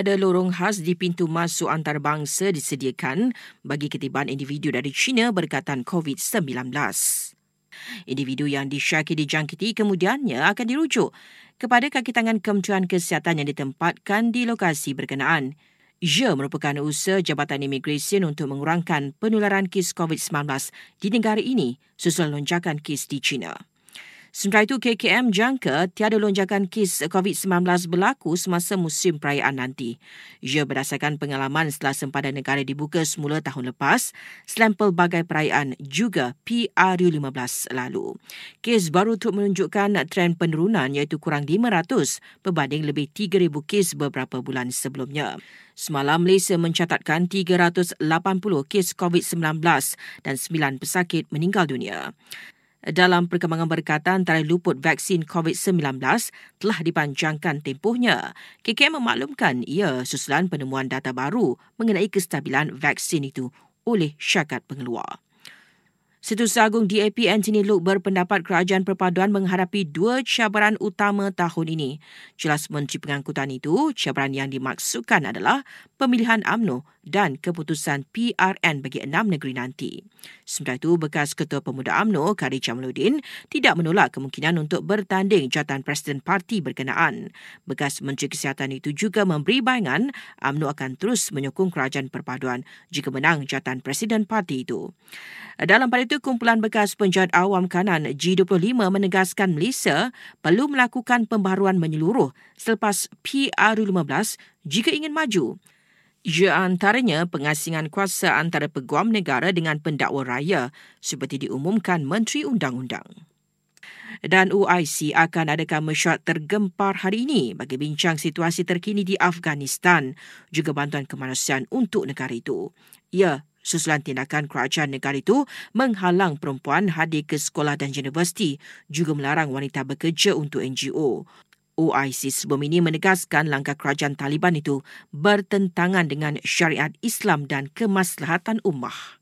ada lorong khas di pintu masuk antarabangsa disediakan bagi ketibaan individu dari China berkaitan COVID-19. Individu yang disyaki dijangkiti kemudiannya akan dirujuk kepada kaki tangan Kementerian Kesihatan yang ditempatkan di lokasi berkenaan. Ia merupakan usaha Jabatan Imigresen untuk mengurangkan penularan kes COVID-19 di negara ini susul lonjakan kes di China. Sementara itu, KKM jangka tiada lonjakan kes COVID-19 berlaku semasa musim perayaan nanti. Ia berdasarkan pengalaman setelah sempadan negara dibuka semula tahun lepas, selain pelbagai perayaan juga PRU15 lalu. Kes baru untuk menunjukkan trend penurunan iaitu kurang 500 berbanding lebih 3,000 kes beberapa bulan sebelumnya. Semalam Malaysia mencatatkan 380 kes COVID-19 dan 9 pesakit meninggal dunia dalam perkembangan berkaitan antara luput vaksin COVID-19 telah dipanjangkan tempohnya. KKM memaklumkan ia susulan penemuan data baru mengenai kestabilan vaksin itu oleh syarikat pengeluar. Setiausaha Agung DAP Anthony Luke berpendapat kerajaan perpaduan menghadapi dua cabaran utama tahun ini. Jelas Menteri Pengangkutan itu, cabaran yang dimaksudkan adalah pemilihan AMNO dan keputusan PRN bagi enam negeri nanti. Sementara itu, bekas Ketua Pemuda AMNO, Kari Jamaluddin, tidak menolak kemungkinan untuk bertanding jawatan Presiden Parti berkenaan. Bekas Menteri Kesihatan itu juga memberi bayangan AMNO akan terus menyokong kerajaan perpaduan jika menang jawatan Presiden Parti itu. Dalam pada itu, kumpulan bekas penjahat awam kanan G25 menegaskan Malaysia perlu melakukan pembaharuan menyeluruh selepas PRU15 jika ingin maju. Ia antaranya pengasingan kuasa antara peguam negara dengan pendakwa raya seperti diumumkan Menteri Undang-Undang. Dan UIC akan adakan mesyuarat tergempar hari ini bagi bincang situasi terkini di Afghanistan juga bantuan kemanusiaan untuk negara itu. Ia Susulan tindakan kerajaan negara itu menghalang perempuan hadir ke sekolah dan universiti juga melarang wanita bekerja untuk NGO. OIC sebelum ini menegaskan langkah kerajaan Taliban itu bertentangan dengan syariat Islam dan kemaslahatan ummah.